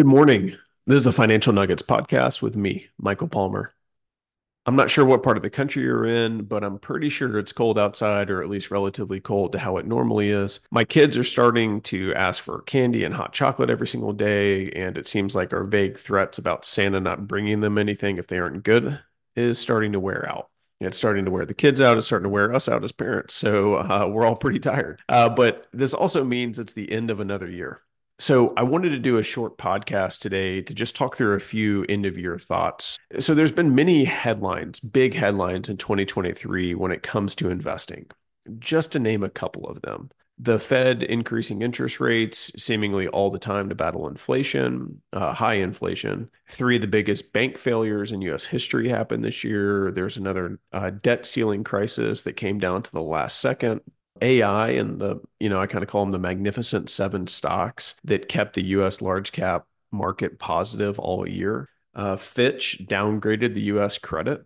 Good morning. This is the Financial Nuggets podcast with me, Michael Palmer. I'm not sure what part of the country you're in, but I'm pretty sure it's cold outside, or at least relatively cold to how it normally is. My kids are starting to ask for candy and hot chocolate every single day, and it seems like our vague threats about Santa not bringing them anything if they aren't good is starting to wear out. It's starting to wear the kids out. It's starting to wear us out as parents. So uh, we're all pretty tired. Uh, but this also means it's the end of another year. So, I wanted to do a short podcast today to just talk through a few end of year thoughts. So, there's been many headlines, big headlines in 2023 when it comes to investing. Just to name a couple of them the Fed increasing interest rates seemingly all the time to battle inflation, uh, high inflation. Three of the biggest bank failures in US history happened this year. There's another uh, debt ceiling crisis that came down to the last second. AI and the, you know, I kind of call them the magnificent seven stocks that kept the US large cap market positive all year. Uh, Fitch downgraded the US credit.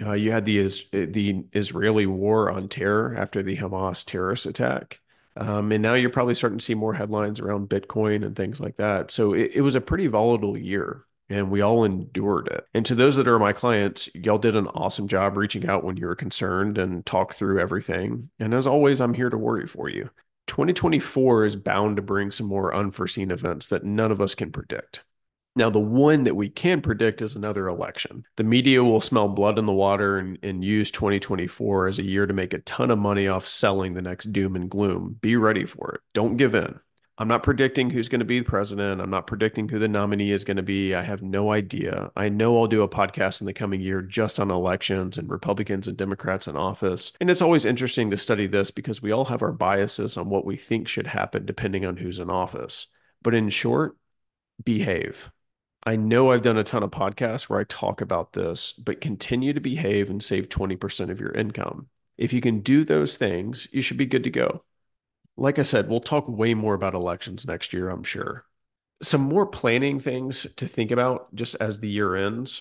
Uh, you had the is, the Israeli war on terror after the Hamas terrorist attack. Um, and now you're probably starting to see more headlines around Bitcoin and things like that. So it, it was a pretty volatile year and we all endured it. And to those that are my clients, y'all did an awesome job reaching out when you were concerned and talked through everything. And as always, I'm here to worry for you. 2024 is bound to bring some more unforeseen events that none of us can predict. Now, the one that we can predict is another election. The media will smell blood in the water and, and, use 2024 as a year to make a ton of money off selling the next doom and gloom. Be ready for it. Don't give in. I'm not predicting who's going to be the president. I'm not predicting who the nominee is going to be. I have no idea. I know I'll do a podcast in the coming year just on elections and Republicans and Democrats in office. And it's always interesting to study this because we all have our biases on what we think should happen depending on who's in office. But in short, behave. I know I've done a ton of podcasts where I talk about this, but continue to behave and save 20% of your income. If you can do those things, you should be good to go like I said, we'll talk way more about elections next year, I'm sure. Some more planning things to think about just as the year ends.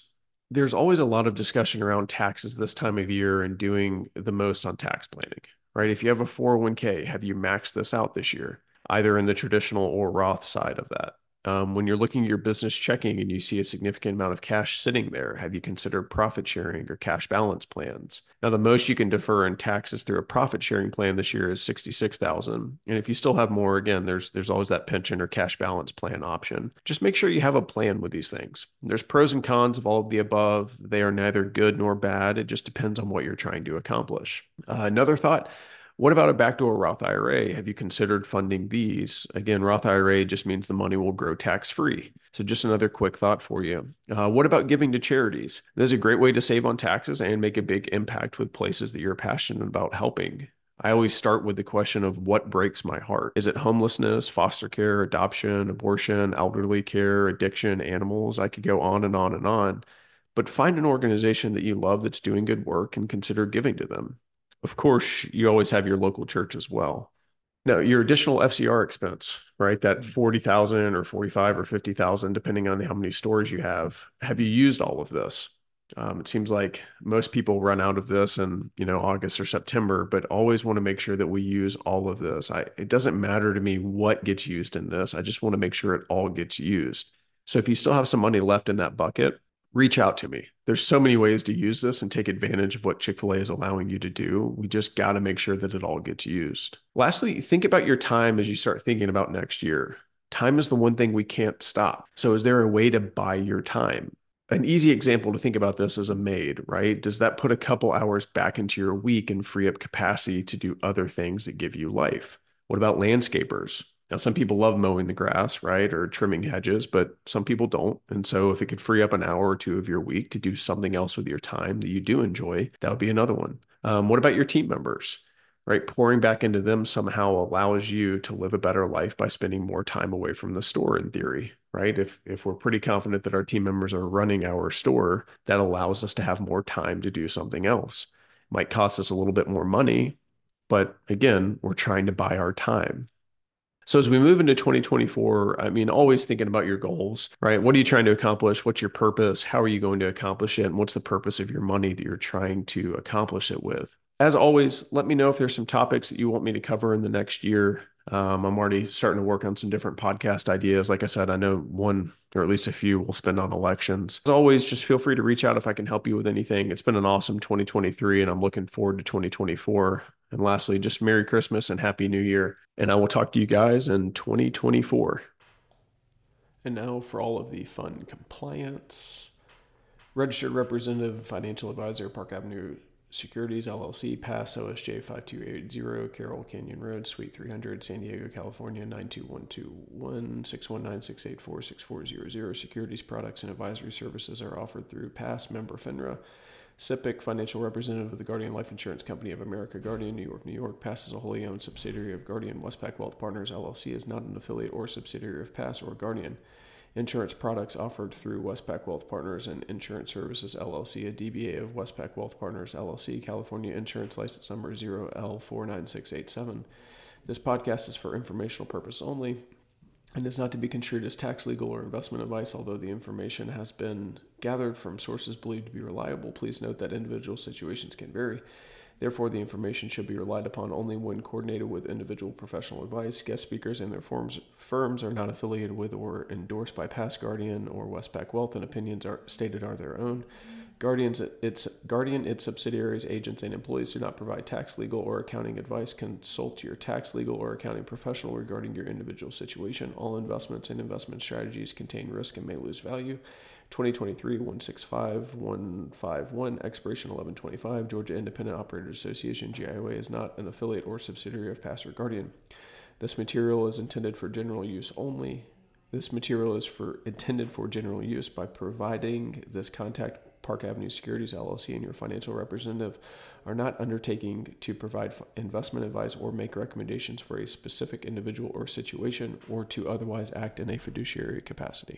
There's always a lot of discussion around taxes this time of year and doing the most on tax planning, right? If you have a 401k, have you maxed this out this year, either in the traditional or Roth side of that? Um, when you're looking at your business checking and you see a significant amount of cash sitting there, have you considered profit sharing or cash balance plans? Now, the most you can defer in taxes through a profit sharing plan this year is sixty-six thousand. And if you still have more, again, there's there's always that pension or cash balance plan option. Just make sure you have a plan with these things. There's pros and cons of all of the above. They are neither good nor bad. It just depends on what you're trying to accomplish. Uh, another thought what about a backdoor Roth IRA? Have you considered funding these? Again, Roth IRA just means the money will grow tax free. So, just another quick thought for you. Uh, what about giving to charities? This is a great way to save on taxes and make a big impact with places that you're passionate about helping. I always start with the question of what breaks my heart. Is it homelessness, foster care, adoption, abortion, elderly care, addiction, animals? I could go on and on and on. But find an organization that you love that's doing good work and consider giving to them. Of course, you always have your local church as well. Now, your additional FCR expense, right? That mm-hmm. 40,000 or 45 or 50,000 depending on how many stores you have. Have you used all of this? Um, it seems like most people run out of this in you know August or September, but always want to make sure that we use all of this. I, it doesn't matter to me what gets used in this. I just want to make sure it all gets used. So if you still have some money left in that bucket, reach out to me. There's so many ways to use this and take advantage of what Chick fil A is allowing you to do. We just got to make sure that it all gets used. Lastly, think about your time as you start thinking about next year. Time is the one thing we can't stop. So, is there a way to buy your time? An easy example to think about this is a maid, right? Does that put a couple hours back into your week and free up capacity to do other things that give you life? What about landscapers? Now, some people love mowing the grass, right, or trimming hedges, but some people don't. And so, if it could free up an hour or two of your week to do something else with your time that you do enjoy, that would be another one. Um, what about your team members? Right, pouring back into them somehow allows you to live a better life by spending more time away from the store. In theory, right? If if we're pretty confident that our team members are running our store, that allows us to have more time to do something else. It might cost us a little bit more money, but again, we're trying to buy our time. So as we move into 2024, I mean, always thinking about your goals, right? What are you trying to accomplish? What's your purpose? How are you going to accomplish it? And what's the purpose of your money that you're trying to accomplish it with? As always, let me know if there's some topics that you want me to cover in the next year. Um, I'm already starting to work on some different podcast ideas. Like I said, I know one or at least a few will spend on elections. As always, just feel free to reach out if I can help you with anything. It's been an awesome 2023 and I'm looking forward to 2024. And lastly, just Merry Christmas and Happy New Year. And I will talk to you guys in 2024. And now for all of the fun compliance. Registered representative, financial advisor, Park Avenue Securities LLC, Pass OSJ 5280, Carroll Canyon Road, Suite 300, San Diego, California 92121 619 684 6400. Securities products and advisory services are offered through Pass member FINRA. SIPC, financial representative of the Guardian Life Insurance Company of America, Guardian, New York, New York. Pass is a wholly owned subsidiary of Guardian. Westpac Wealth Partners LLC is not an affiliate or subsidiary of Pass or Guardian. Insurance products offered through Westpac Wealth Partners and Insurance Services LLC, a DBA of Westpac Wealth Partners LLC, California Insurance License Number 0L49687. This podcast is for informational purpose only and is not to be construed as tax, legal, or investment advice. Although the information has been gathered from sources believed to be reliable, please note that individual situations can vary. Therefore, the information should be relied upon only when coordinated with individual professional advice. Guest speakers and their forms, firms are not affiliated with or endorsed by Pass Guardian or Westpac Wealth, and opinions are stated are their own. Guardians, its Guardian, its subsidiaries, agents, and employees do not provide tax, legal, or accounting advice. Consult your tax, legal, or accounting professional regarding your individual situation. All investments and investment strategies contain risk and may lose value. 2023 165 151, expiration 1125. Georgia Independent Operators Association, GIOA, is not an affiliate or subsidiary of Pass or Guardian. This material is intended for general use only. This material is for intended for general use. By providing this contact Park Avenue Securities LLC and your financial representative are not undertaking to provide investment advice or make recommendations for a specific individual or situation or to otherwise act in a fiduciary capacity.